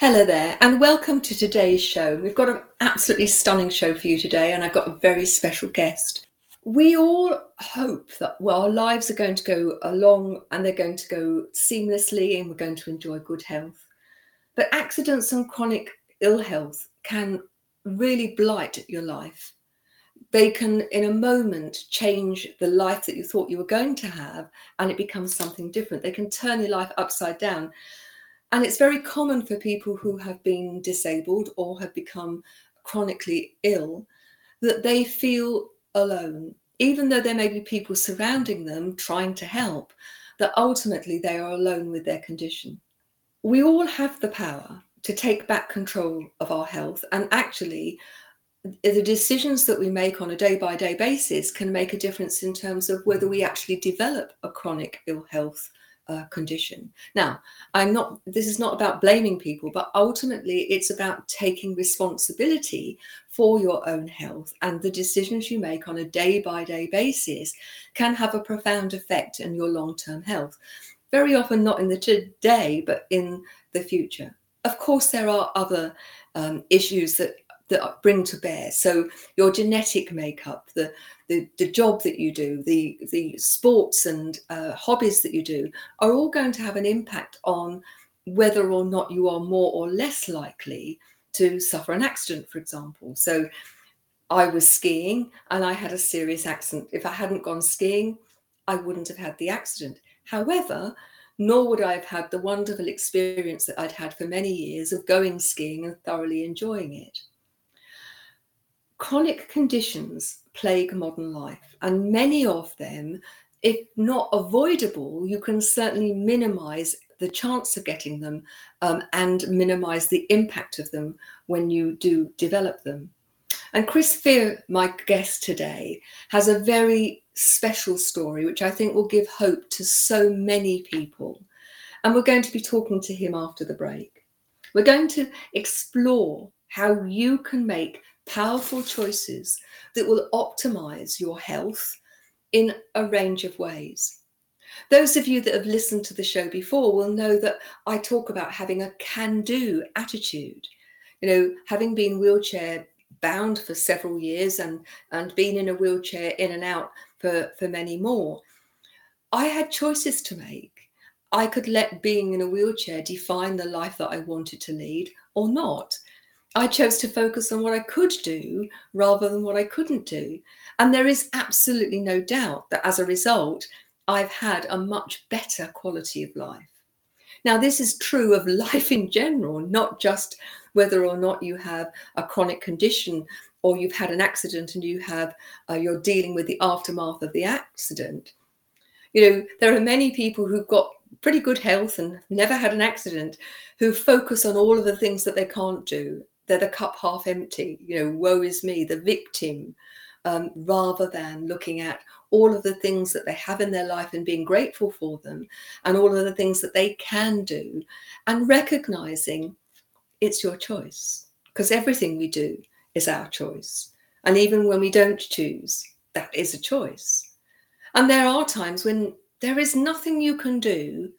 Hello there, and welcome to today's show. We've got an absolutely stunning show for you today, and I've got a very special guest. We all hope that well, our lives are going to go along and they're going to go seamlessly, and we're going to enjoy good health. But accidents and chronic ill health can really blight your life. They can, in a moment, change the life that you thought you were going to have, and it becomes something different. They can turn your life upside down and it's very common for people who have been disabled or have become chronically ill that they feel alone, even though there may be people surrounding them trying to help, that ultimately they are alone with their condition. We all have the power to take back control of our health, and actually, the decisions that we make on a day by day basis can make a difference in terms of whether we actually develop a chronic ill health uh, condition. Now, I'm not, this is not about blaming people, but ultimately it's about taking responsibility for your own health and the decisions you make on a day by day basis can have a profound effect on your long term health. Very often, not in the today, but in the future. Of course, there are other um, issues that that bring to bear. So your genetic makeup, the the, the job that you do, the the sports and uh, hobbies that you do, are all going to have an impact on whether or not you are more or less likely to suffer an accident, for example. So I was skiing and I had a serious accident. If I hadn't gone skiing, I wouldn't have had the accident. However, nor would I have had the wonderful experience that I'd had for many years of going skiing and thoroughly enjoying it. Chronic conditions plague modern life, and many of them, if not avoidable, you can certainly minimize the chance of getting them um, and minimize the impact of them when you do develop them. And Chris Freer, my guest today, has a very special story, which I think will give hope to so many people. And we're going to be talking to him after the break. We're going to explore how you can make powerful choices that will optimize your health in a range of ways. Those of you that have listened to the show before will know that I talk about having a can do attitude. You know, having been wheelchair bound for several years and, and been in a wheelchair in and out for, for many more, I had choices to make. I could let being in a wheelchair define the life that I wanted to lead or not. I chose to focus on what I could do rather than what I couldn't do. And there is absolutely no doubt that as a result, I've had a much better quality of life. Now, this is true of life in general, not just whether or not you have a chronic condition or you've had an accident and you have uh, you're dealing with the aftermath of the accident. You know, there are many people who've got pretty good health and never had an accident who focus on all of the things that they can't do they're the cup half empty, you know, woe is me, the victim, um, rather than looking at all of the things that they have in their life and being grateful for them and all of the things that they can do and recognizing it's your choice because everything we do is our choice. And even when we don't choose, that is a choice. And there are times when there is nothing you can do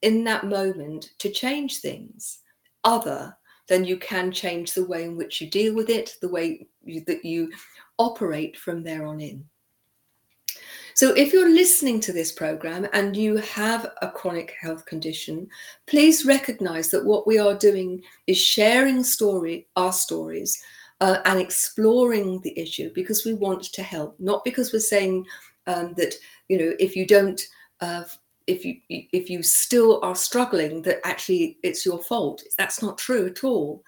in that moment to change things other then you can change the way in which you deal with it, the way you, that you operate from there on in. So, if you're listening to this program and you have a chronic health condition, please recognize that what we are doing is sharing story, our stories uh, and exploring the issue because we want to help, not because we're saying um, that you know if you don't. Uh, if you if you still are struggling that actually it's your fault that's not true at all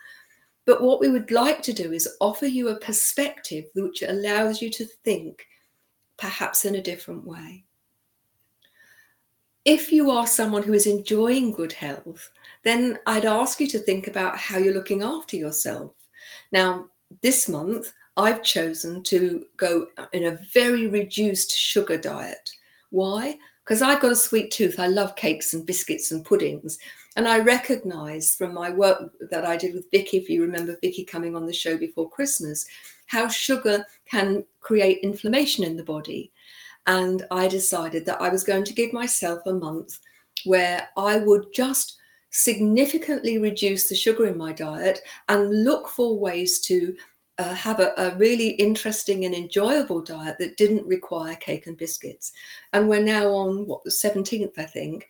but what we would like to do is offer you a perspective which allows you to think perhaps in a different way. If you are someone who is enjoying good health, then I'd ask you to think about how you're looking after yourself. Now, this month, I've chosen to go in a very reduced sugar diet. Why? Because I've got a sweet tooth. I love cakes and biscuits and puddings. And I recognize from my work that I did with Vicky, if you remember Vicky coming on the show before Christmas, how sugar can create inflammation in the body. And I decided that I was going to give myself a month where I would just significantly reduce the sugar in my diet and look for ways to uh, have a, a, really interesting and enjoyable diet that didn't require cake and biscuits. And we're now on what the 17th, I think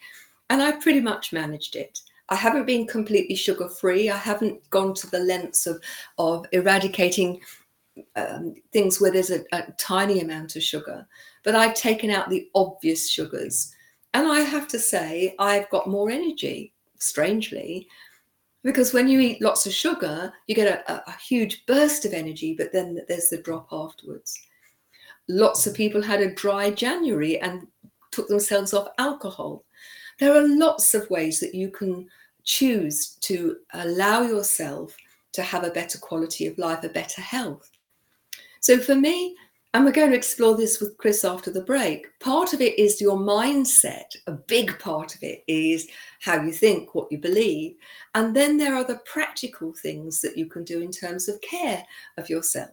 and I've pretty much managed it. I haven't been completely sugar free. I haven't gone to the lengths of of eradicating um, things where there's a, a tiny amount of sugar, but I've taken out the obvious sugars. And I have to say, I've got more energy, strangely, because when you eat lots of sugar, you get a, a, huge burst of energy, but then there's the drop afterwards. Lots of people had a dry January and took themselves off alcohol. There are lots of ways that you can choose to allow yourself to have a better quality of life, a better health. So for me, and we're going to explore this with Chris after the break. Part of it is your mindset. A big part of it is how you think, what you believe. And then there are the practical things that you can do in terms of care of yourself.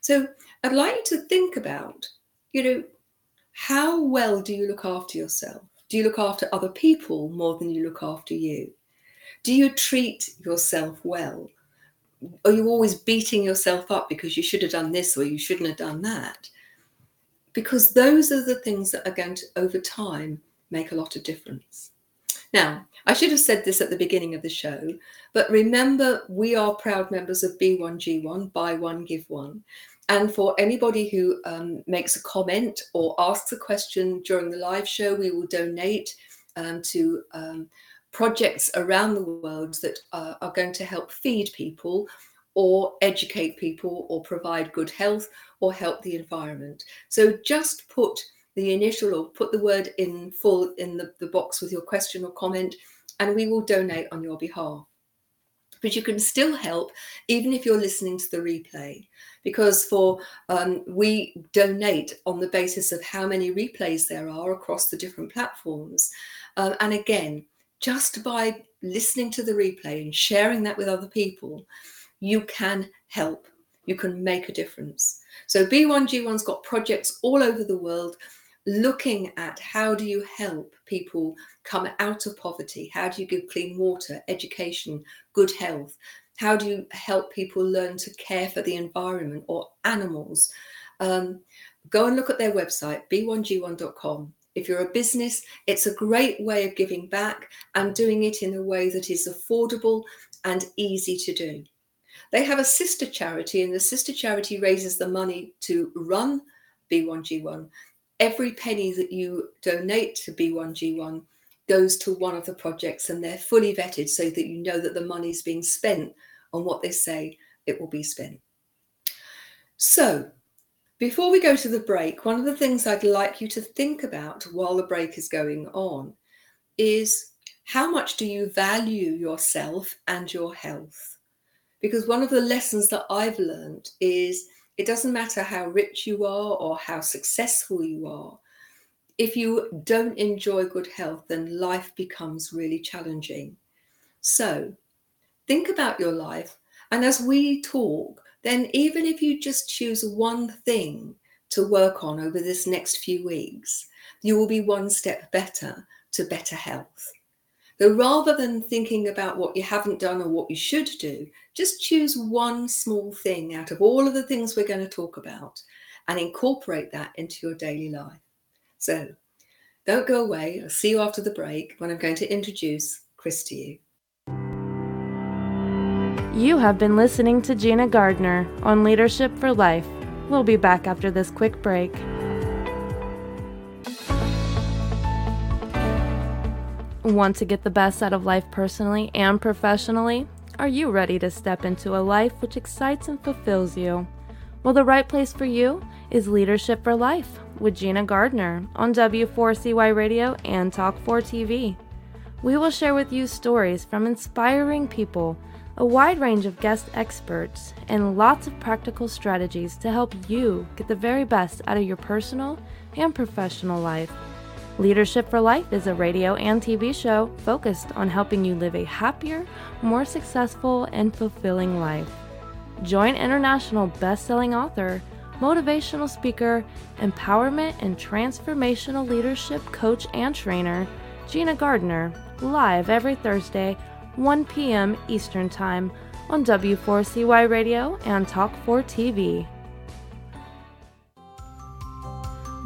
So I'd like you to think about, you know, how well do you look after yourself? Do you look after other people more than you look after you? Do you treat yourself well? Are you always beating yourself up because you should have done this or you shouldn't have done that? Because those are the things that are going to, over time, make a lot of difference. Now, I should have said this at the beginning of the show, but remember, we are proud members of B1G1, Buy One, Give One. And for anybody who um, makes a comment or asks a question during the live show, we will donate um, to um, projects around the world that uh, are going to help feed people or educate people or provide good health or help the environment. So just put the initial or put the word in full in the, the box with your question or comment, and we will donate on your behalf but you can still help even if you're listening to the replay because for um, we donate on the basis of how many replays there are across the different platforms um, and again just by listening to the replay and sharing that with other people you can help you can make a difference so b1g1's got projects all over the world looking at how do you help people come out of poverty? How do you give clean water, education, good health? How do you help people learn to care for the environment or animals? Um, go and look at their website, b1g1.com. If you're a business, it's a great way of giving back and doing it in a way that is affordable and easy to do. They have a sister charity, and the sister charity raises the money to run B1G1 every penny that you donate to B1G1 goes to one of the projects and they're fully vetted so that you know that the money is being spent on what they say it will be spent. So, before we go to the break, one of the things I'd like you to think about while the break is going on is how much do you value yourself and your health? Because one of the lessons that I've learned is it doesn't matter how rich you are or how successful you are. If you don't enjoy good health, then life becomes really challenging. So think about your life. And as we talk, then even if you just choose one thing to work on over this next few weeks, you will be one step better to better health. So rather than thinking about what you haven't done or what you should do, just choose one small thing out of all of the things we're going to talk about and incorporate that into your daily life. So don't go away. I'll see you after the break when I'm going to introduce Chris to you. You have been listening to Gina Gardner on Leadership for Life. We'll be back after this quick break. Want to get the best out of life personally and professionally? Are you ready to step into a life which excites and fulfills you? Well, the right place for you is Leadership for Life with Gina Gardner on W4CY Radio and Talk4 TV. We will share with you stories from inspiring people, a wide range of guest experts, and lots of practical strategies to help you get the very best out of your personal and professional life. Leadership for Life is a radio and TV show focused on helping you live a happier, more successful, and fulfilling life. Join international best-selling author, motivational speaker, empowerment and transformational leadership coach and trainer, Gina Gardner live every Thursday, 1 p.m. Eastern Time on W4CY Radio and Talk4 TV.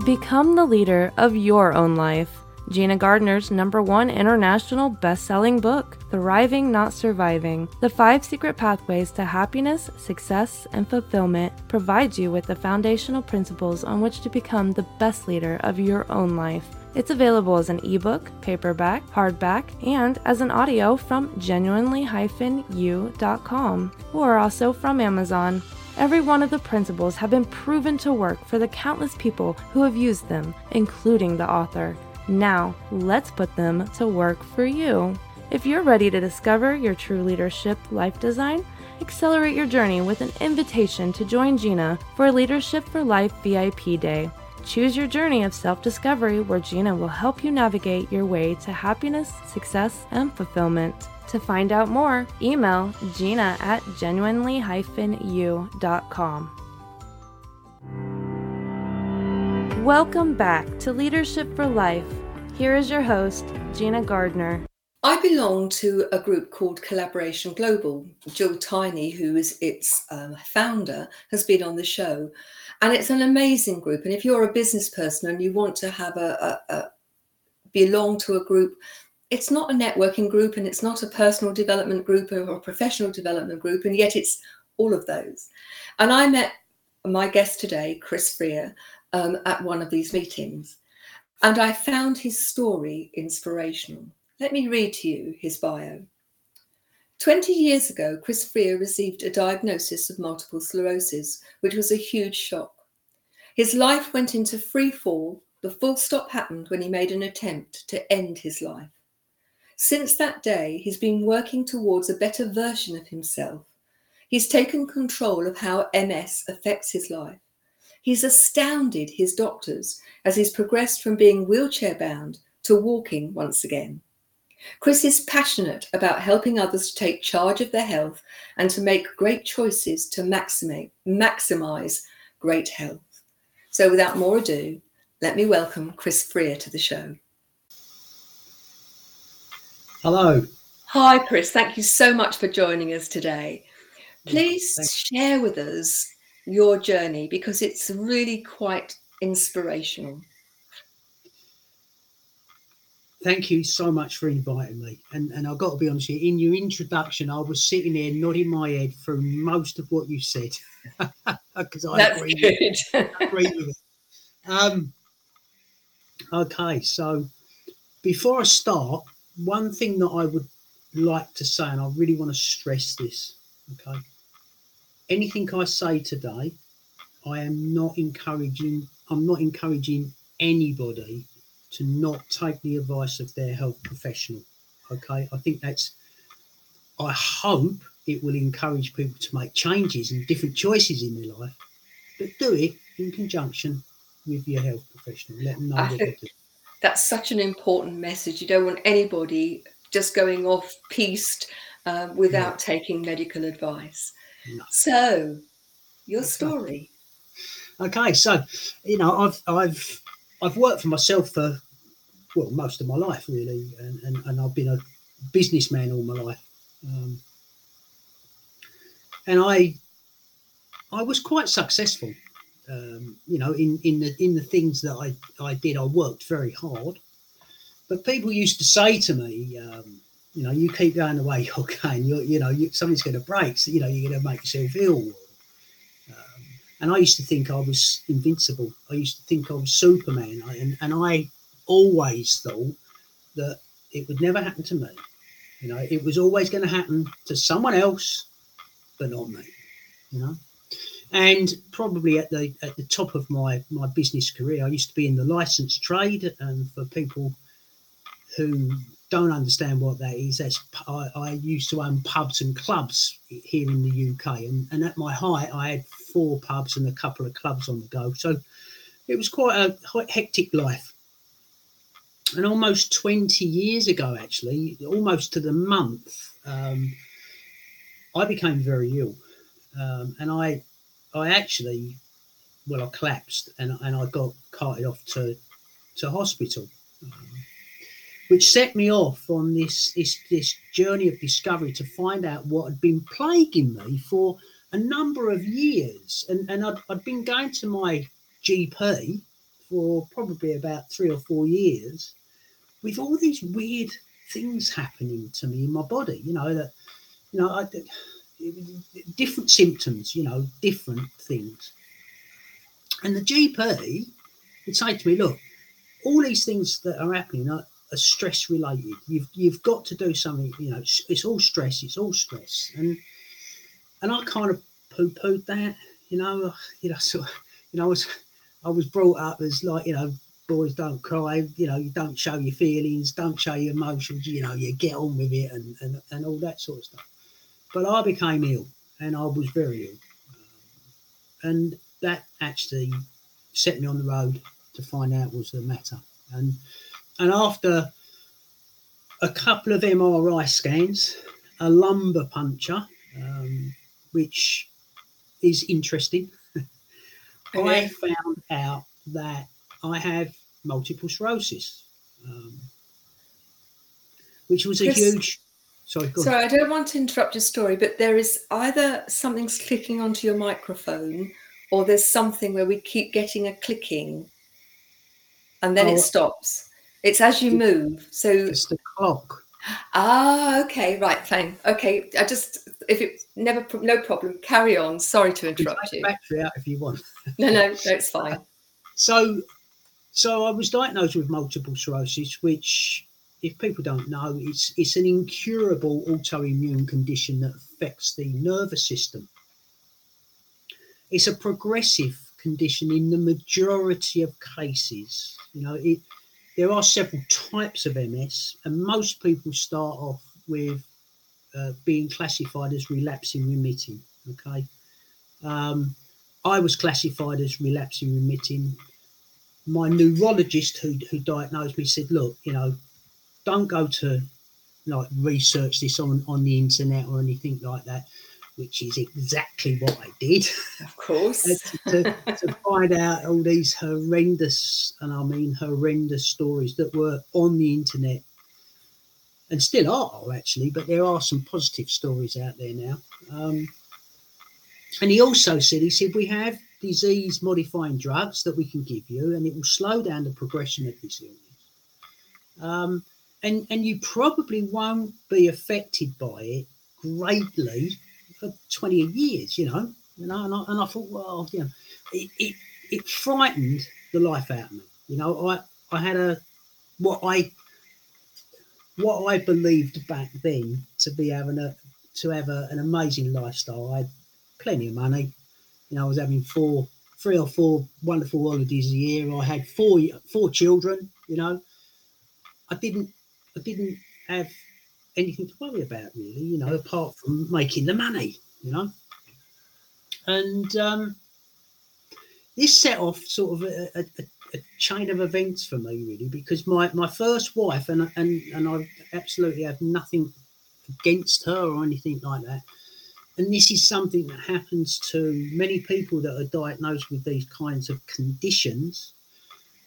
Become the leader of your own life. Gina Gardner's number one international best selling book, Thriving Not Surviving The Five Secret Pathways to Happiness, Success, and Fulfillment, provides you with the foundational principles on which to become the best leader of your own life. It's available as an ebook, paperback, hardback, and as an audio from genuinely-u.com or also from Amazon. Every one of the principles have been proven to work for the countless people who have used them, including the author. Now, let's put them to work for you. If you're ready to discover your true leadership life design, accelerate your journey with an invitation to join Gina for Leadership for Life VIP Day. Choose your journey of self discovery where Gina will help you navigate your way to happiness, success, and fulfillment. To find out more, email gina at genuinely-u.com. Welcome back to Leadership for Life. Here is your host, Gina Gardner. I belong to a group called Collaboration Global. Jill Tiny, who is its um, founder, has been on the show. And it's an amazing group. And if you're a business person and you want to have a, a, a belong to a group, it's not a networking group and it's not a personal development group or a professional development group, and yet it's all of those. And I met my guest today, Chris Freer, um, at one of these meetings. And I found his story inspirational. Let me read to you his bio. 20 years ago, Chris Freer received a diagnosis of multiple sclerosis, which was a huge shock. His life went into free fall. The full stop happened when he made an attempt to end his life. Since that day, he's been working towards a better version of himself. He's taken control of how MS affects his life. He's astounded his doctors as he's progressed from being wheelchair bound to walking once again. Chris is passionate about helping others to take charge of their health and to make great choices to maximize, maximize great health. So, without more ado, let me welcome Chris Freer to the show. Hello. Hi, Chris. Thank you so much for joining us today. Please share with us your journey because it's really quite inspirational. Thank you so much for inviting me. And and I've got to be honest with you, in your introduction, I was sitting there nodding my head through most of what you said. Because I agree. With, agree with it. Um, okay, so before I start, one thing that I would like to say, and I really want to stress this, okay, anything I say today, I am not encouraging. I'm not encouraging anybody to not take the advice of their health professional. Okay, I think that's. I hope it will encourage people to make changes and different choices in their life, but do it in conjunction with your health professional. Let them know I what to think- do. That's such an important message. You don't want anybody just going off piste um, without taking medical advice. No. So, your Okay. story. Okay, so you know, I've I've I've worked for myself for well most of my life really, and and, and I've been a businessman all my life, um, and I I was quite successful, um, you know, in in the in the things that I I did. I worked very hard, but people used to say to me, um, you know, you keep going the way you're going, you're, you know, you, something's going to break. So, you know, you're going to make yourself ill. And I used to think I was invincible. I used to think I was Superman. I, and, and I always thought that it would never happen to me. You know, it was always going to happen to someone else, but not me. You know, and probably at the at the top of my my business career, I used to be in the licensed trade, and for people who don't understand what that is, that's I, I used to own pubs and clubs here in the UK, and, and at my height, I had four pubs and a couple of clubs on the go, so it was quite a hectic life. And almost 20 years ago, actually, almost to the month, um, I became very ill, um, and I I actually, well, I collapsed and, and I got carted off to, to hospital, um, which set me off on this, this, this journey of discovery to find out what had been plaguing me for a number of years. And, and I'd, I'd been going to my GP for probably about three or four years with all these weird things happening to me in my body, you know, that, you know, I, different symptoms, you know, different things. And the GP would say to me, look, all these things that are happening are, stress related. You've you've got to do something, you know, it's, it's all stress, it's all stress. And and I kind of poo-pooed that, you know, you know, so you know, I was I was brought up as like, you know, boys don't cry, you know, you don't show your feelings, don't show your emotions, you know, you get on with it and, and, and all that sort of stuff. But I became ill and I was very ill. Um, and that actually set me on the road to find out what was the matter. And and after a couple of MRI scans, a lumbar puncture, um, which is interesting, I found out that I have multiple sclerosis, um, which was a huge Sorry, Sorry, I don't want to interrupt your story, but there is either something's clicking onto your microphone or there's something where we keep getting a clicking and then oh, it stops. It's as you move. So it's the clock. Ah, okay, right, fine. Okay, I just if it never no problem. Carry on. Sorry to interrupt you. Battery out if you want. no, no, no, it's fine. So, so I was diagnosed with multiple sclerosis, which if people don't know, it's it's an incurable autoimmune condition that affects the nervous system. It's a progressive condition in the majority of cases. You know, it there are several types of MS, and most people start off with uh, being classified as relapsing remitting. Okay, um, I was classified as relapsing remitting. My neurologist who, who diagnosed me said, "Look, you know, don't go to like research this on on the internet or anything like that which is exactly what I did. Of course. to, to, find out all these horrendous, and I mean horrendous stories that were on the internet and still are actually, but there are some positive stories out there now. Um, and he also said, he said, we have disease modifying drugs that we can give you and it will slow down the progression of this illness. Um, and and you probably won't be affected by it greatly for 20 years you know? You know and I, and I thought well you know it, it it frightened the life out of me. You know i i had a what i what i believed back then to be having a to have a, an amazing lifestyle. I had plenty of money. You know i was having four three or four wonderful holidays a year. I had four four children you know. I didn't I didn't have anything to worry about really, you know, apart from making the money, you know. And um, this set off sort of a, a, a, chain of events for me really, because my, my first wife and and and I absolutely have nothing against her or anything like that. And this is something that happens to many people that are diagnosed with these kinds of conditions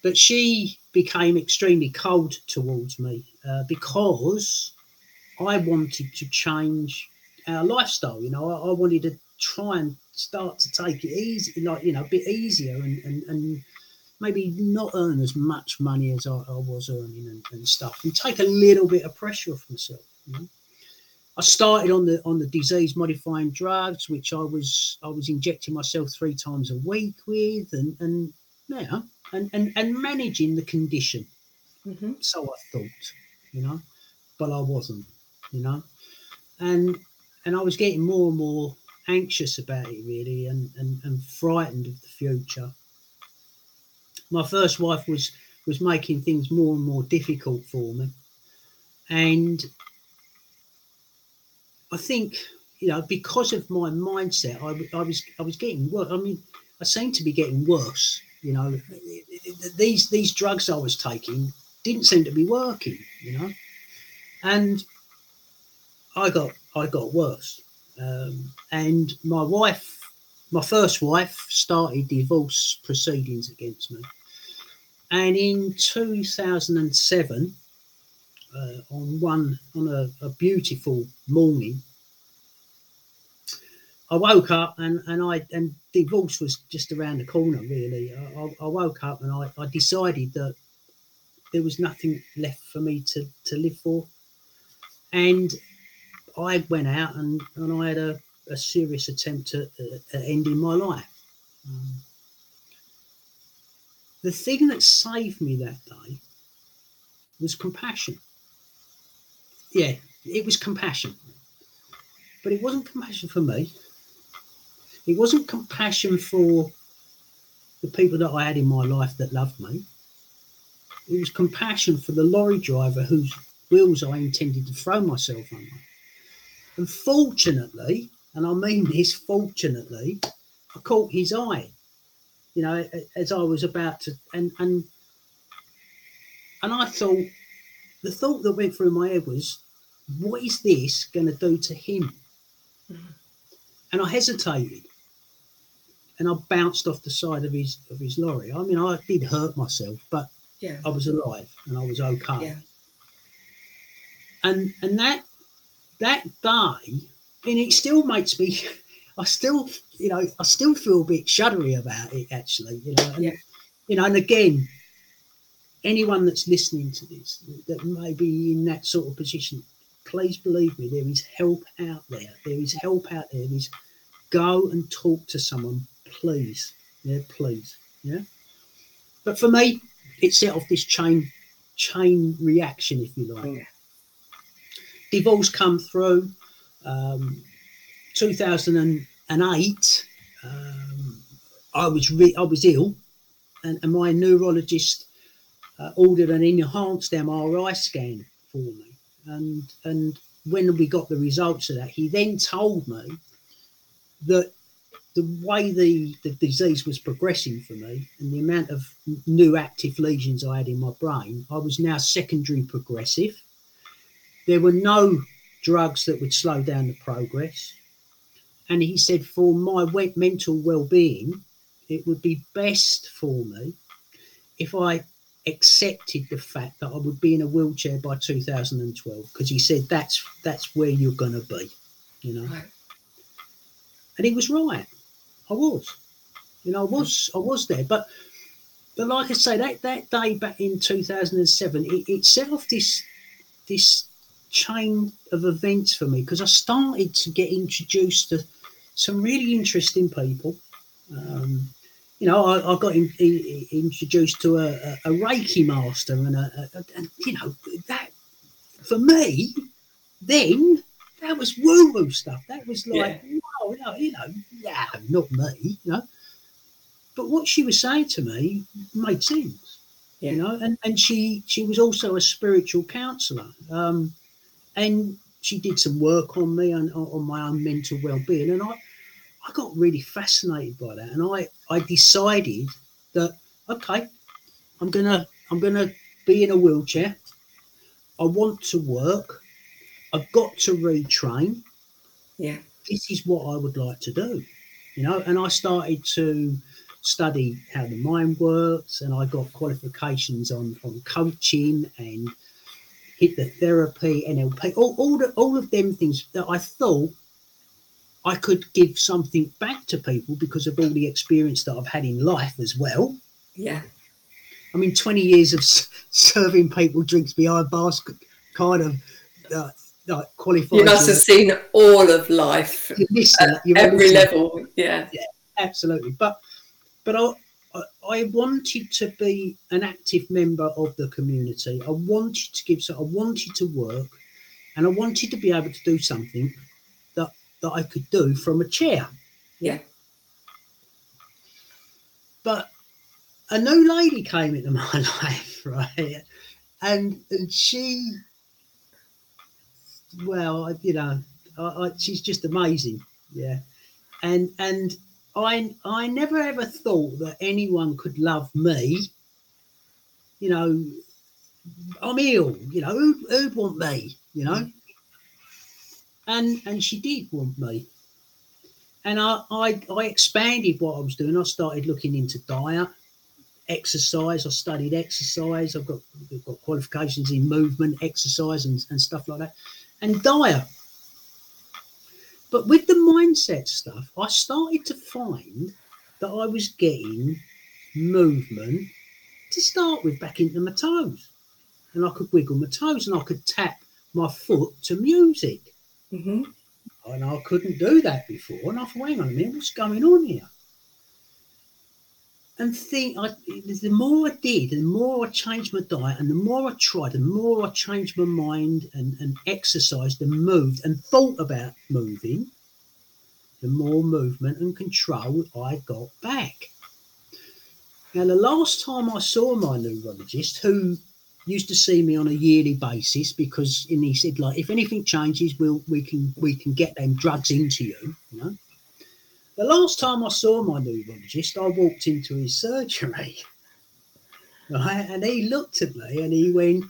but she became extremely cold towards me uh, because I wanted to change our lifestyle. You know, I, I, wanted to try and start to take it easy, like, you know, a bit easier and, and, and maybe not earn as much money as I, I was earning and, and, stuff and take a little bit of pressure off myself. You know? I started on the on the disease modifying drugs, which I was I was injecting myself three times a week with, and and yeah, and and, and managing the condition. hmm So I thought, you know, but I wasn't, you know, and and I was getting more and more anxious about it really, and and, and frightened of the future. My first wife was was making things more and more difficult for me, and I think you know because of my mindset, I, I was I was getting worse. I mean, I seemed to be getting worse. You know, these these drugs I was taking didn't seem to be working. You know, and I got I got worse. Um, and my wife, my first wife, started divorce proceedings against me. And in 2007, uh, on one on a, a beautiful morning, I woke up and and I and divorce was just around the corner. Really, I, I- I woke up and I, I decided that there was nothing left for me to to live for, and I went out and and I had a, a serious attempt at, at ending my life. Um, the thing that saved me that day was compassion. Yeah, it was compassion. But it wasn't compassion for me. It wasn't compassion for the people that I had in my life that loved me. It was compassion for the lorry driver whose wheels I intended to throw myself under. And fortunately, and I mean this fortunately, I caught his eye, you know, as I was about to, and and and I thought, the thought that went through my head was, what is this going to do to him? Mm-hmm. And I hesitated, and I bounced off the side of his of his lorry. I mean, I did hurt myself, but Yeah. I was alive and I was okay Yeah. and and that that day and it still makes me i still you know i still feel a bit shuddery about it actually you know and, Yeah. you know and again anyone that's listening to this that may be in that sort of position please believe me there is help out there. There is help out there. There is go and talk to someone please. Yeah please. Yeah. But for me it set off this chain chain reaction if you like. Yeah. Divorce come through um, 2008 um, i was re- i was ill and, and my neurologist uh, ordered an enhanced mri scan for me. And and when we got the results of that he then told me that the way the, the disease was progressing for me and the amount of new active lesions i had in my brain i was now secondary progressive there were no drugs that would slow down the progress. And he said, for my mental well-being, it would be best for me if I accepted the fact that I would be in a wheelchair by 2012, because he said that's that's where you're going to be, you know. Right. And he was right. I was, you know, I was I was there, but but like I say, that that day back in 2007, it, it set off this this chain of events for me because I started to get introduced to some really interesting people. Um, you know, I, I got in, in- introduced to a, a, Reiki master, and, a, a, and you know that for me, then that was woo woo stuff. That was like, wow, you know, you know, yeah, not me, you know. But what she was saying to me made sense Yeah. you know and and she she was also a spiritual counselor um and she did some work on me and on on my own mental well-being and i i got really fascinated by that and i i decided that okay i'm gonna i'm gonna be in a wheelchair i want to work i've got to retrain Yeah. this is what I would like to do, you know. And I started to study how the mind works, and I got qualifications on on coaching and hypnotherapy, NLP, all all, the, all of them things that I thought I could give something back to people because of all the experience that I've had in life as well. Yeah. I mean, 20 years of s- serving people drinks behind bars kind of uh, like qualified. You must have seen all of life at every level. Yeah. yeah, absolutely. But but I, I wanted to be an active member of the community. I wanted to give so I wanted to work and I wanted to be able to do something that that I could do from a chair. Yeah. But a new lady came into my life, right? And, and she, well, you know, I, I, she's just amazing, yeah. And and I I never ever thought that anyone could love me. You know, I'm ill. You know, who'd, who'd want me? You know, mm. and and she did want me. And I, I I expanded what I was doing. I started looking into diet, exercise. I studied exercise. I've got I've got qualifications in movement, exercise, and, and stuff like that, and diet. But with the mindset stuff, I started to find that I was getting movement to start with back into my toes. And I could wiggle my toes and I could tap my foot to music. Mm-hmm. And I couldn't do that before. And I thought, hang on a minute, what's going on here? And think, I, the more I did, the more I changed my diet, and the more I tried, the more I changed my mind and, and exercised and moved and thought about moving, the more movement and control I got back. Now, the last time I saw my neurologist, who used to see me on a yearly basis, because and he said, like, if anything changes, we'll we can we can get them drugs into you, you know. The last time I saw my neurologist, I walked into his surgery, right, and he looked at me and he went,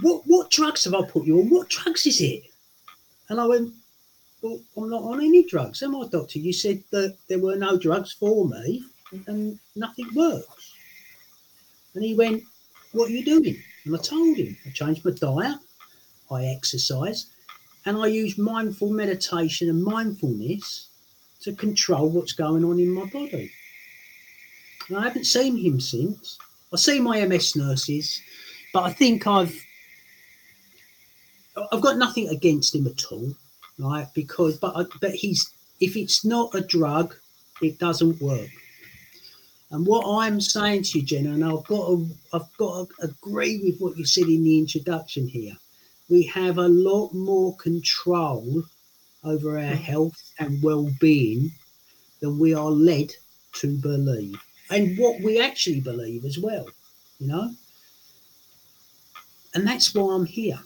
"What what drugs have I put you on? What drugs is it?" And I went, "Well, I'm not on any drugs, am I, doctor? You said that there were no drugs for me, and nothing works." And he went, "What are you doing?" And I told him, "I changed my diet, I exercise, and I use mindful meditation and mindfulness." To control what's going on in my body. And I haven't seen him since. I see my MS nurses, but I think I've I've got nothing against him at all, right? Because but but he's if it's not a drug, it doesn't work. And what I'm saying to you, Jenna, and I've got to, I've got to agree with what you said in the introduction here. We have a lot more control over our mm. health and well-being than we are led to believe and what we actually believe as well you know? And that's why i'm here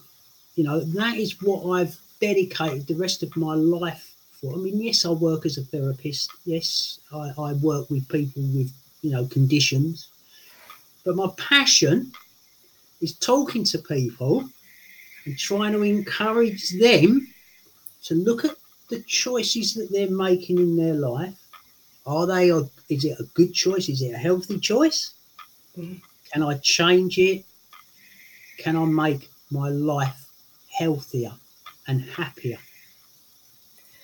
you know? That is what i've dedicated the rest of my life for. I mean yes i work as a therapist. Yes i, I work with people with you know conditions. But my passion is talking to people and trying to encourage them to look at the choices that they're making in their life. Are they, or is it a good choice? Is it a healthy choice? Mm-hmm. Can I change it? Can I make my life healthier and happier?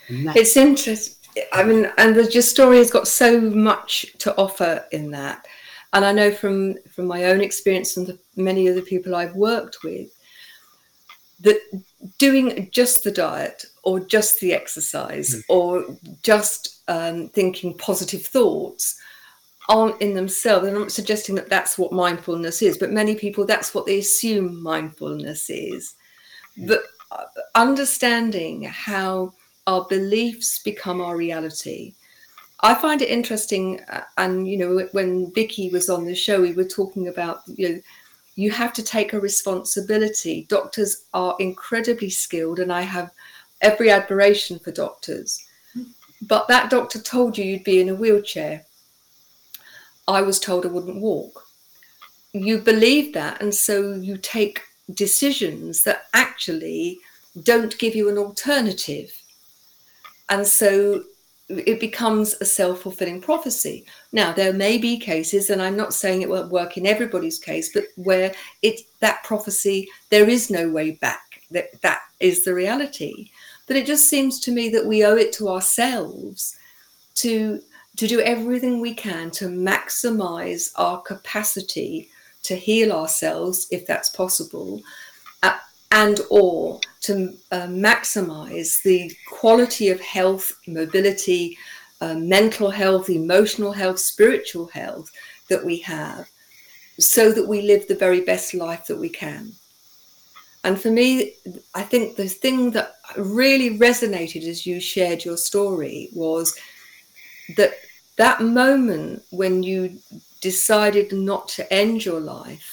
And it's interesting. I mean, and the, your story has got so much to offer in that. And I know from from my own experience and the many of the people I've worked with that doing just the diet or just the exercise mm. or just um, thinking positive thoughts aren't in themselves. And I'm not suggesting that that's what mindfulness is, but many people that's what they assume mindfulness is. Mm. But uh, understanding how our beliefs become our reality. I find it interesting, uh, and you know, when Vicky was on the show, we were talking about you know you have to take a responsibility. Doctors are incredibly skilled, and I have every admiration for doctors. But that doctor told you you'd be in a wheelchair. I was told I wouldn't walk. You believe that, and so you take decisions that actually don't give you an alternative. And so it becomes a self-fulfilling prophecy. Now there may be cases and i'm not saying it won't work in everybody's case but where it that prophecy there is no way back. That that is the reality. But it just seems to me that we owe it to ourselves to to do everything we can to maximize our capacity to heal ourselves if that's possible and or to uh, maximize the quality of health, mobility, uh, mental health, emotional health, spiritual health that we have, so that we live the very best life that we can. And for me, I think the thing that really resonated as you shared your story was that that moment when you decided not to end your life,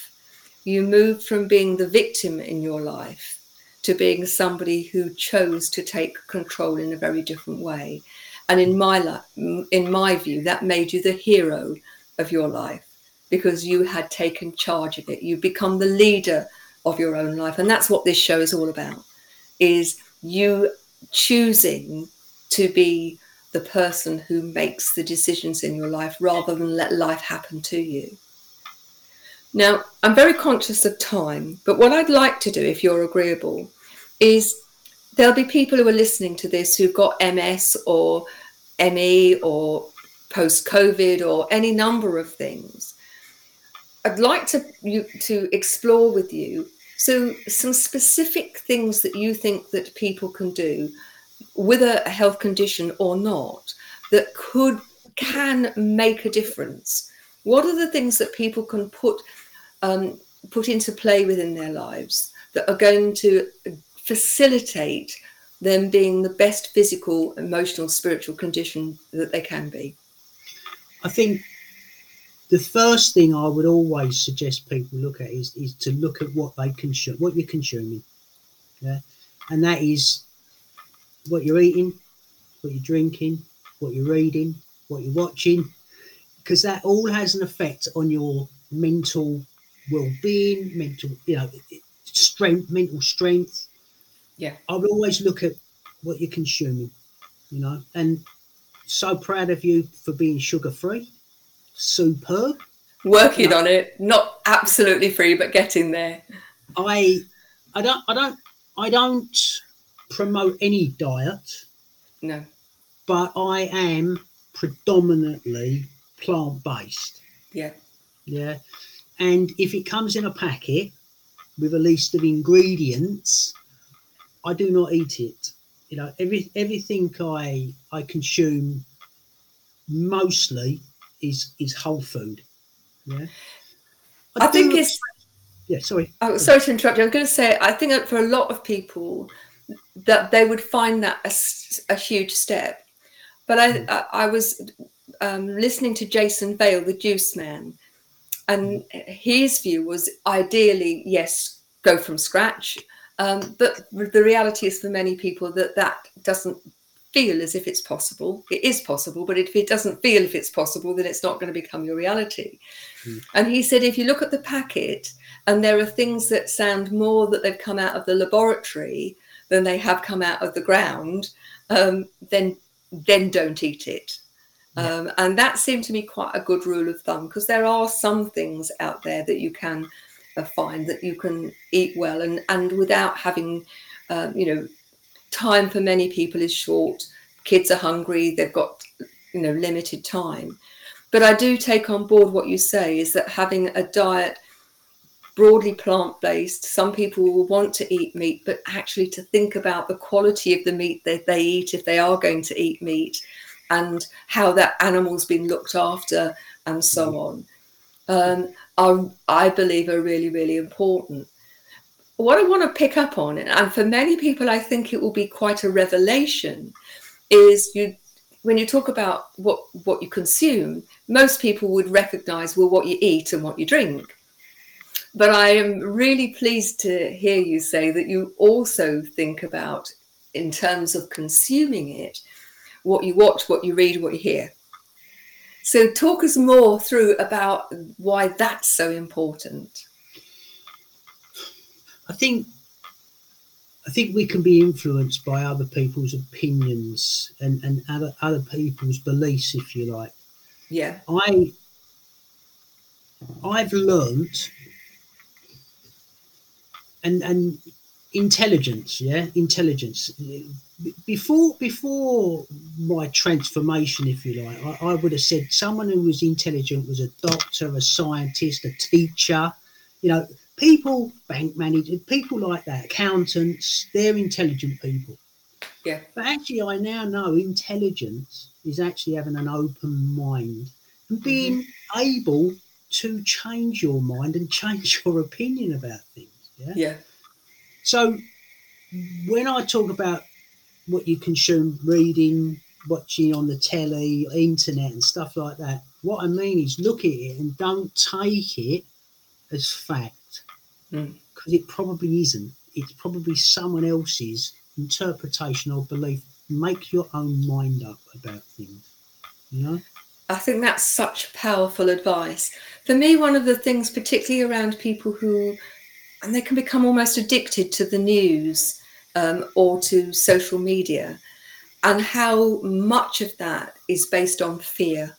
you moved from being the victim in your life to being somebody who chose to take control in a very different way. And in my life, in my view, that made you the hero of your life because you had taken charge of it. You become the leader of your own life, and that's what this show is all about: is you choosing to be the person who makes the decisions in your life rather than let life happen to you. Now, I'm very conscious of time, but what I'd like to do, if you're agreeable, is there'll be people who are listening to this who've got MS or ME or post COVID or any number of things. I'd like to you to explore with you so some specific things that you think that people can do with a health condition or not that could can make a difference. What are the things that people can put um, put into play within their lives that are going to facilitate them being the best physical, emotional, spiritual condition that they can be? I think the first thing I would always suggest people look at is, is to look at what they consume, what you're consuming. Yeah. And that is what you're eating, what you're drinking, what you're reading, what you're watching, because that all has an effect on your mental well-being, mental, you know, strength, mental strength. Yeah. I would always look at what you're consuming, you know, and so proud of you for being sugar free. Superb. Working on it, not absolutely free, but getting there. I I don't I don't I don't promote any diet. No. But I am predominantly plant based. Yeah. Yeah. And if it comes in a packet with a list of ingredients, I do not eat it. You know, every everything I I consume mostly is is whole food. Yeah. I, I think it's yeah, sorry. Oh, sorry to interrupt you. I was going to say, I think for a lot of people, that they would find that a, a huge step. But I, mm. I, I was um, listening to Jason Vale, the Juice Man, and his view was ideally, yes, go from scratch. Um, but the reality is for many people that that doesn't feel as if it's possible. It is possible, but if it doesn't feel if it's possible, then it's not going to become your reality. Mm. And he said, if you look at the packet and there are things that sound more that they've come out of the laboratory than they have come out of the ground, um, then then don't eat it. Um, and that seemed to me quite a good rule of thumb because there are some things out there that you can uh, find that you can eat well and, and without having, um, you know, time for many people is short. Kids are hungry, they've got, you know, limited time. But I do take on board what you say is that having a diet broadly plant based. Some people will want to eat meat, but actually to think about the quality of the meat that they eat if they are going to eat meat and how that animal's been looked after and so mm. on, um, are, I believe, are really, really important. What I want to pick up on, and for many people, I think it will be quite a revelation, is you when you talk about what what you consume, most people would recognize well what you eat and what you drink. But I am really pleased to hear you say that you also think about, in terms of consuming it, what you watch, what you read, what you hear. So, talk us more through about why that's so important. I think I think we can be influenced by other people's opinions and, and other other people's beliefs, if you like. Yeah. I I've learned and and intelligence yeah intelligence before before my transformation if you like I, I, would have said someone who was intelligent was a doctor a scientist a teacher you know people, bank managers, people like that, accountants, they're intelligent people. Yeah. But actually, I now know intelligence is actually having an open mind and mm-hmm. being able to change your mind and change your opinion about things. Yeah. Yeah. So when I talk about what you consume, reading, watching on the telly, internet, and stuff like that, what I mean is look at it and don't take it as fact Mm. because it probably isn't. It's probably someone else's interpretation or belief. Make your own mind up about things. You know? I think that's such powerful advice. For me, one of the things, particularly around people who, and they can become almost addicted to the news um, or to social media, and how much of that is based on fear,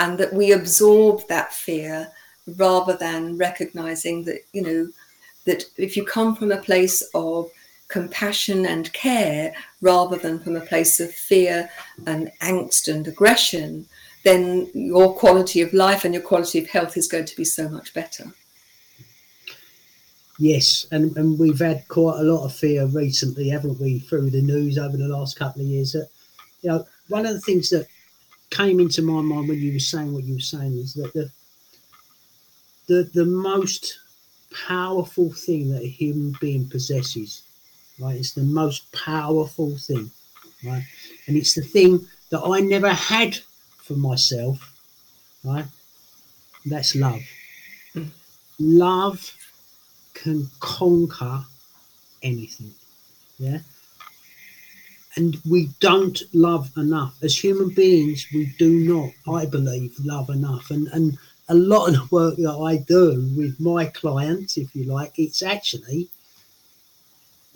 and that we absorb that fear rather than recognizing that, you know, that if you come from a place of compassion and care rather than from a place of fear and angst and aggression, then your quality of life and your quality of health is going to be so much better. Yes, and, and we've had quite a lot of fear recently, haven't we, through the news over the last couple of years. That you know, one of the things that came into my mind when you were saying what you were saying is that the the the most powerful thing that a human being possesses, right? It's the most powerful thing, right? And it's the thing that I never had for myself, right? That's love. Mm. Love can conquer anything. Yeah. And we don't love enough. As human beings, we do not, I believe, love enough. And and a lot of the work that I do with my clients, if you like, it's actually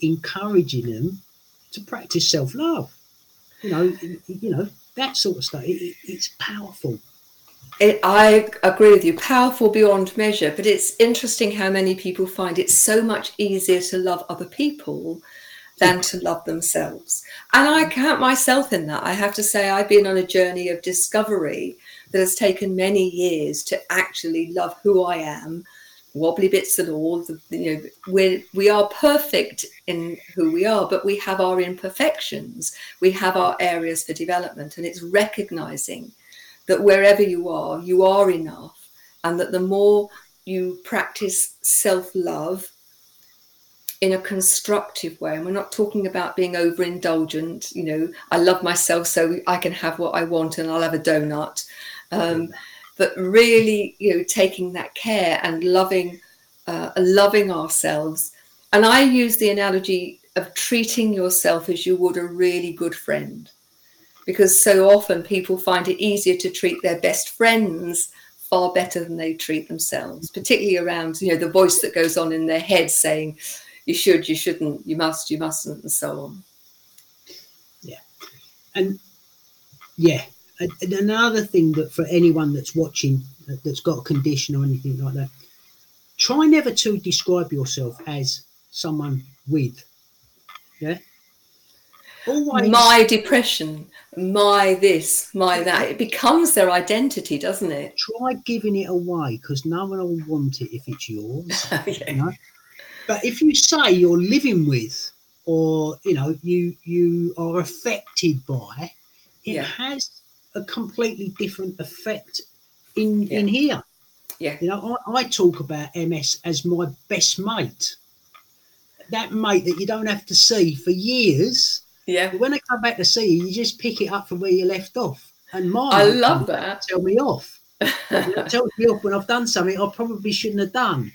encouraging them to practice self-love. You know, you know, that sort of stuff. It, it- it's powerful. It, I agree with you, powerful beyond measure, but it's interesting how many people find it so much easier to love other people than to love themselves. And I mm. count myself in that. I have to say, I've been on a journey of discovery that has taken many years to actually love who I am, wobbly bits and all. The, you know, we we are perfect in who we are, but we have our imperfections. We have our areas for development, and it's recognizing that wherever you are, you are enough, and that the more you practice self love in a constructive way, and we're not talking about being overindulgent, you know, I love myself so I can have what I want and I'll have a donut. Um, but really, you know, taking that care and loving, uh, loving ourselves. And I use the analogy of treating yourself as you would a really good friend because so often people find it easier to treat their best friends far better than they treat themselves particularly around you know the voice that goes on in their head saying you should you shouldn't you must you mustn't and so on. Yeah. And and another thing that for anyone that's watching that's got a condition or anything like that try never to describe yourself as someone with yeah always my depression my this my that. It becomes their identity doesn't it? Try giving it away because no one will want it if it's yours oh, you know? But if you say you're living with or you know you you are affected by it Yeah. has a completely different effect in Yeah. in here. Yeah. You know I, I talk about ms as my best mate. That mate that you don't have to see for years yeah but when I come back to see you you just pick it up from where you left off and mine i love that tell me off it tells me off when I've done something I probably shouldn't have done.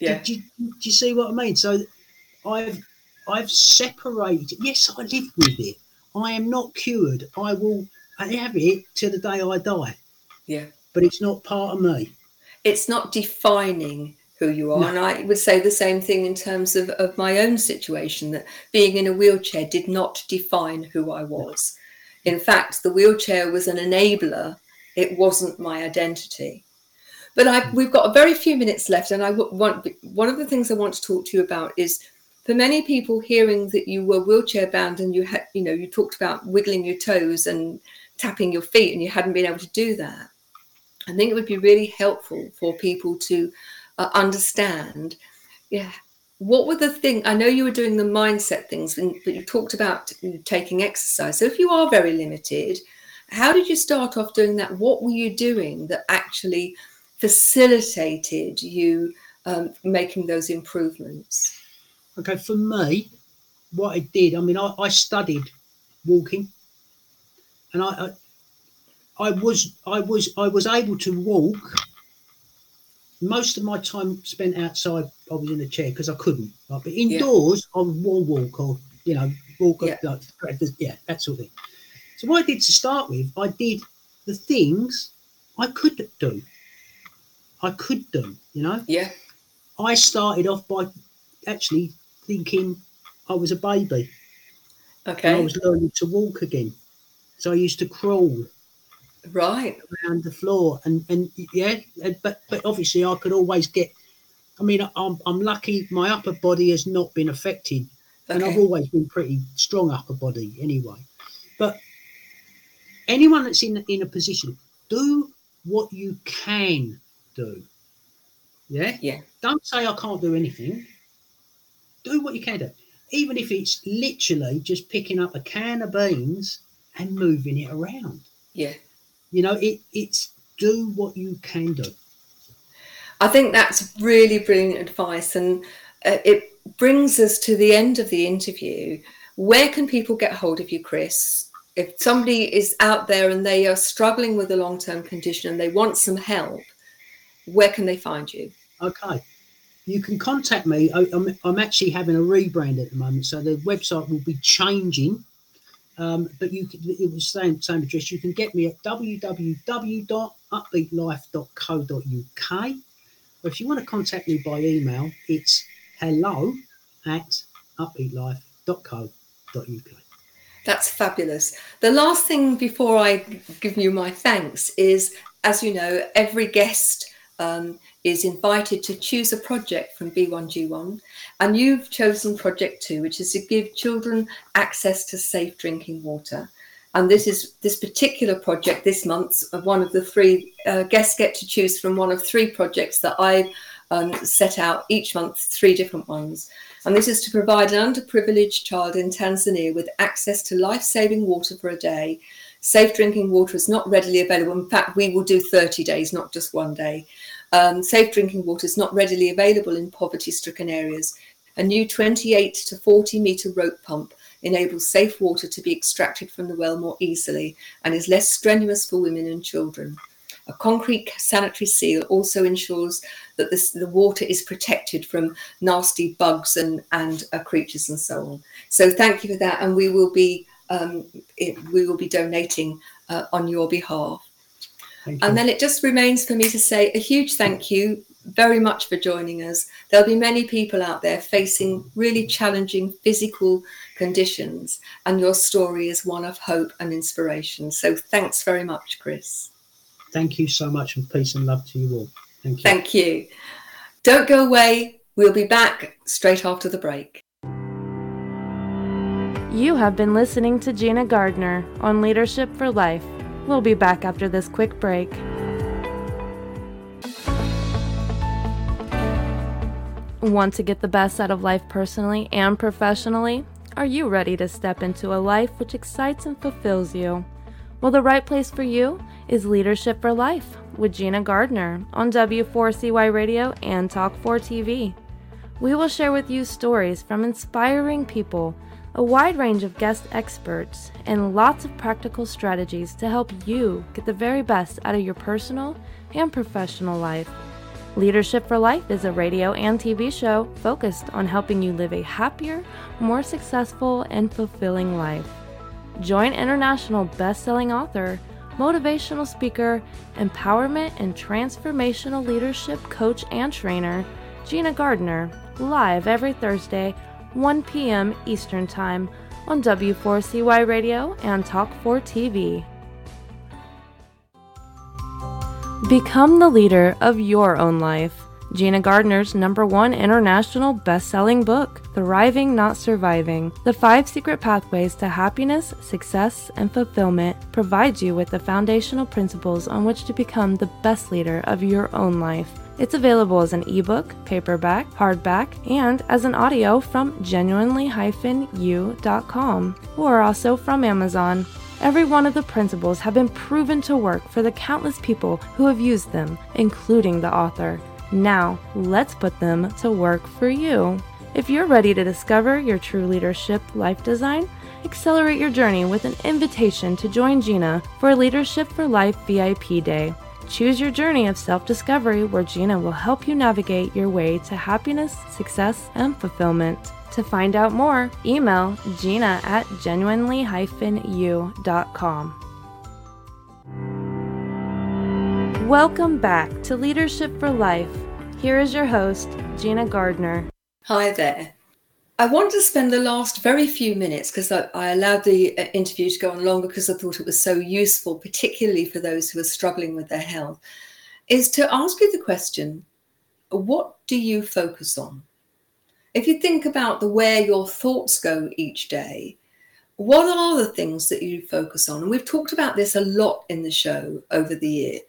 yeah Do, you, do you see what I mean? So I've I've separated. Yes, I live with it. I am not cured. I will have it till the day I die. yeah But it's not part of me. it's not defining who you are. And I would say the same thing in terms of, of my own situation that being in a wheelchair did not define who I was. In fact, the wheelchair was an enabler, it wasn't my identity. But I, we've got a very few minutes left, and I want one of the things I want to talk to you about is for many people hearing that you were wheelchair bound and you had, you know, you talked about wiggling your toes and tapping your feet, and you hadn't been able to do that. I think it would be really helpful for people to uh, understand, yeah, what were the things? I know you were doing the mindset things, but you talked about taking exercise. So if you are very limited, how did you start off doing that? What were you doing that actually facilitated you um, making those improvements? Okay, for me, what I did, I mean, I, I studied walking, and I, I, I was, I was, I was able to walk. Most of my time spent outside, I was in a chair because I couldn't. Like, but indoors, yeah. I would wall walk or you know walk yeah. like yeah that sort of thing. So what I did to start with, I did the things I could do. I could do, you know. Yeah. I started off by actually thinking I was a baby. Okay. I was learning to walk again. So I used to crawl right. around the floor and and yeah but but obviously i could always get i mean i'm, I'm lucky my upper body has not been affected. Okay. and i've always been pretty strong upper body anyway. But anyone that's in in a position do what you can do. Yeah? Yeah. Don't say i can't do anything. Do what you can do. Even if it's literally just picking up a can of beans and moving it around. Yeah. You know, it, it's do what you can do. I think that's really brilliant advice. And uh, it brings us to the end of the interview. Where can people get hold of you, Chris? If somebody is out there and they are struggling with a long term condition and they want some help, where can they find you? Okay you can contact me. I, am I'm actually having a rebrand at the moment, so the website will be changing. Um, but you it was same same address. You can get me at www.upbeatlife.co.uk. Or if you want to contact me by email, it's hello at upbeatlife.co.uk. That's fabulous. The last thing before I give you my thanks is, as you know, every guest um, is invited to choose a project from B1G1. And you've chosen Project 2, which is to give children access to safe drinking water. And this is this particular project this month, one of the three uh, guests get to choose from one of three projects that I um, set out each month, three different ones. And this is to provide an underprivileged child in Tanzania with access to life saving water for a day Safe drinking water is not readily available. In fact, we will do 30 days, not just one day. Um, safe drinking water is not readily available in poverty stricken areas. A new 28 to 40 metre rope pump enables safe water to be extracted from the well more easily and is less strenuous for women and children. A concrete sanitary seal also ensures that this, the water is protected from nasty bugs and, and uh, creatures and so on. So thank you for that. And we will be um, it, we will be donating uh, on your behalf. And then it just remains for me to say a huge thank you very much for joining us. There'll be many people out there facing really challenging physical conditions, and your story is one of hope and inspiration. So thanks very much, Chris. Thank you so much, and peace and love to you all. Thank you. Thank you. Don't go away. We'll be back straight after the break. You have been listening to Gina Gardner on Leadership for Life. We'll be back after this quick break. Want to get the best out of life personally and professionally? Are you ready to step into a life which excites and fulfills you? Well, the right place for you is Leadership for Life with Gina Gardner on W4CY Radio and Talk 4 TV. We will share with you stories from inspiring people a wide range of guest experts, and lots of practical strategies to help you get the very best out of your personal and professional life. Leadership for Life is a radio and TV show focused on helping you live a happier, more successful, and fulfilling life. Join international best-selling author, motivational speaker, empowerment and transformational leadership coach and trainer, Gina Gardner, live every Thursday 1 p.m. Eastern Time on W4CY Radio and Talk4 TV. Become the leader of your own life. Gina Gardner's number one international best selling book, Thriving Not Surviving The Five Secret Pathways to Happiness, Success, and Fulfillment, provides you with the foundational principles on which to become the best leader of your own life. It's available as an ebook, paperback, hardback, and as an audio from genuinely-u.com or also from Amazon. Every one of the principles have been proven to work for the countless people who have used them, including the author. Now, let's put them to work for you. If you're ready to discover your true leadership life design, accelerate your journey with an invitation to join Gina for Leadership for Life VIP Day. Choose your journey of self discovery where Gina will help you navigate your way to happiness, success, and fulfillment. To find out more, email gina at genuinely-u.com. Welcome back to Leadership for Life. Here is your host, Gina Gardner. Hi there. I wanted to spend the last very few minutes because I, I, allowed the uh, interview to go on longer because I thought it was so useful, particularly for those who are struggling with their health, is to ask you the question what do you focus on? If you think about the where your thoughts go each day, what are the things that you focus on? And we've talked about this a lot in the show over the year.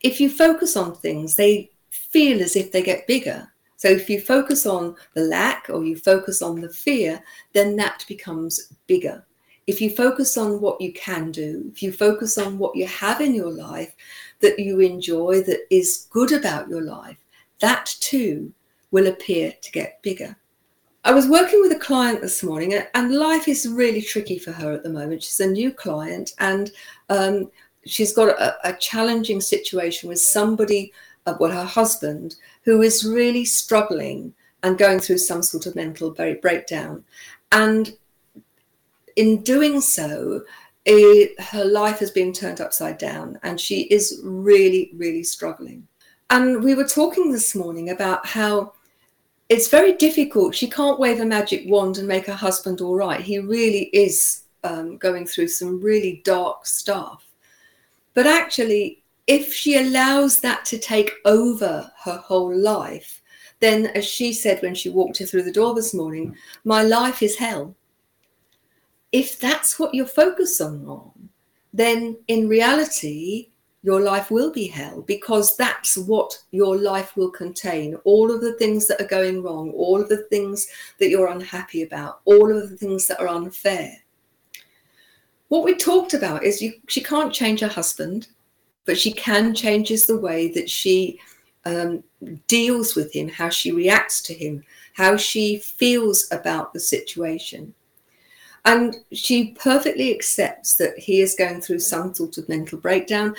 If you focus on things, they feel as if they get bigger. So if you focus on the lack or you focus on the fear, then that becomes bigger. If you focus on what you can do, if you focus on what you have in your life that you enjoy, that is good about your life, that too will appear to get bigger. I was working with a client this morning, and life is really tricky for her at the moment. She's a new client, and um, she's got a, a challenging situation with somebody uh, well, her husband, who is really struggling and going through some sort of mental breakdown. And in doing so, it, her life has been turned upside down and she is really, really struggling. And we were talking this morning about how it's very difficult. She can't wave a magic wand and make her husband all right. He really is um, going through some really dark stuff. But actually, if she allows that to take over her whole life, then, as she said when she walked her through the door this morning, my life is hell. If that's what you're focused on, then in reality, your life will be hell because that's what your life will contain. All of the things that are going wrong, all of the things that you're unhappy about, all of the things that are unfair. What we talked about is you, she can't change her husband but she can changes the way that she um, deals with him, how she reacts to him, how she feels about the situation. And she perfectly accepts that he is going through some sort of mental breakdown,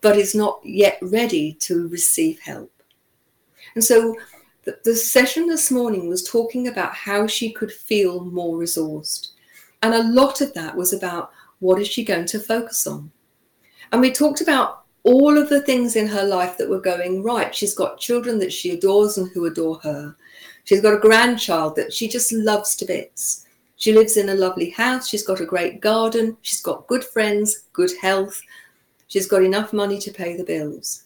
but is not yet ready to receive help. And so the, the session this morning was talking about how she could feel more resourced. And a lot of that was about what is she going to focus on? And we talked about all of the things in her life that were going right. She's got children that she adores and who adore her. She's got a grandchild that she just loves to bits. She lives in a lovely house. She's got a great garden. She's got good friends, good health. She's got enough money to pay the bills.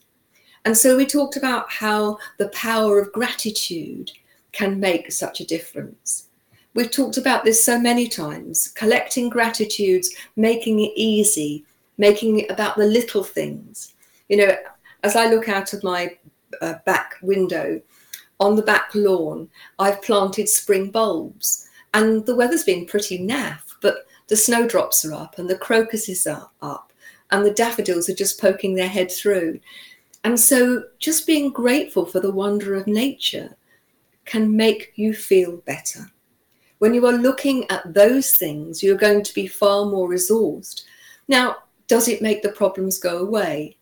And so we talked about how the power of gratitude can make such a difference. We've talked about this so many times collecting gratitudes, making it easy, making it about the little things. You know, as I look out of my uh, back window on the back lawn, I've planted spring bulbs and the weather's been pretty naff, but the snowdrops are up and the crocuses are up and the daffodils are just poking their head through. And so just being grateful for the wonder of nature can make you feel better. When you are looking at those things, you're going to be far more resourced. Now, does it make the problems go away?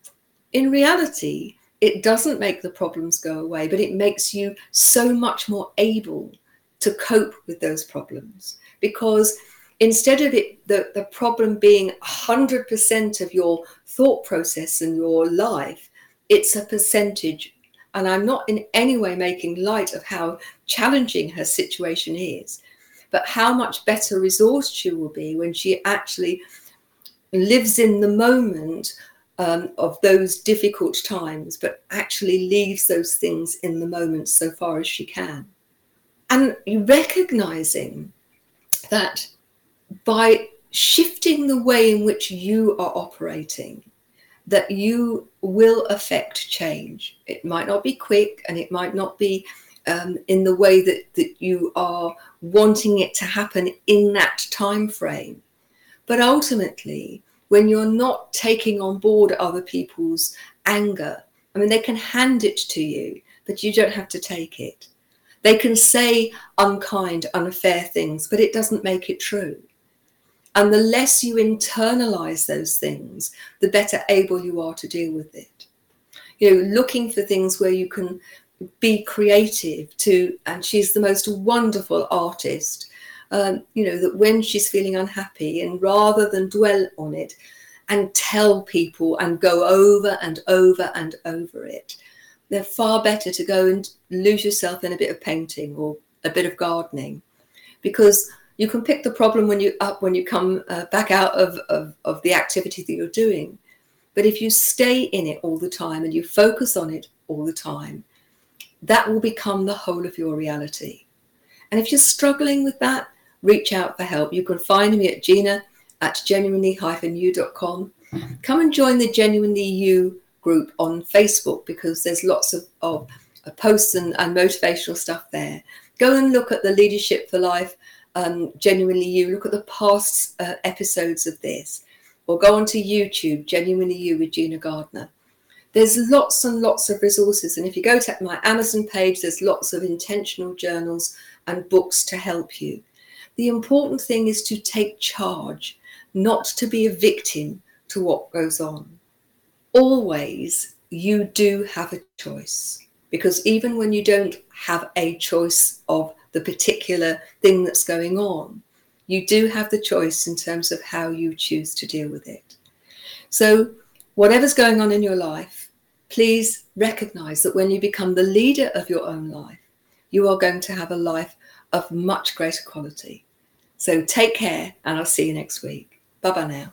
In reality, it doesn't make the problems go away, but it makes you so much more able to cope with those problems because instead of it the, the problem being 100% of your thought process and your life it's a percentage and i'm not in any way making light of how challenging her situation is but how much better resourced she will be when she actually lives in the moment um, of those difficult times, but actually leaves those things in the moment so far as she can. And recognizing that by shifting the way in which you are operating, that you will affect change. It might not be quick and it might not be um, in the way that, that you are wanting it to happen in that time frame. But ultimately, when you're not taking on board other people's anger, I mean, they can hand it to you, but you don't have to take it. They can say unkind, unfair things, but it doesn't make it true. And the less you internalize those things, the better able you are to deal with it. You know, looking for things where you can be creative to, and she's the most wonderful artist. Um, you know, that when she's feeling unhappy, and rather than dwell on it and tell people and go over and over and over it, they're far better to go and lose yourself in a bit of painting or a bit of gardening. Because you can pick the problem when you up when you come uh, back out of, of, of the activity that you're doing. But if you stay in it all the time and you focus on it all the time that will become the whole of your reality. And if you're struggling with that reach out for help. You can find me at gina at genuinely-you.com come and join the genuinely you group on facebook because there's lots of, of posts and, and motivational stuff there. Go and look at the leadership for life um, genuinely you. Look at the past uh, episodes of this. Or go onto youtube genuinely you with gina gardner. There's lots and lots of resources and if you go to my amazon page there's lots of intentional journals and books to help you the important thing is to take charge not to be a victim to what goes on always you do have a choice because even when you don't have a choice of the particular thing that's going on, you do have the choice in terms of how you choose to deal with it. So, whatever's going on in your life, please recognize that when you become the leader of your own life, you are going to have a life of much greater quality. So, take care, and I'll see you next week. Bye bye now.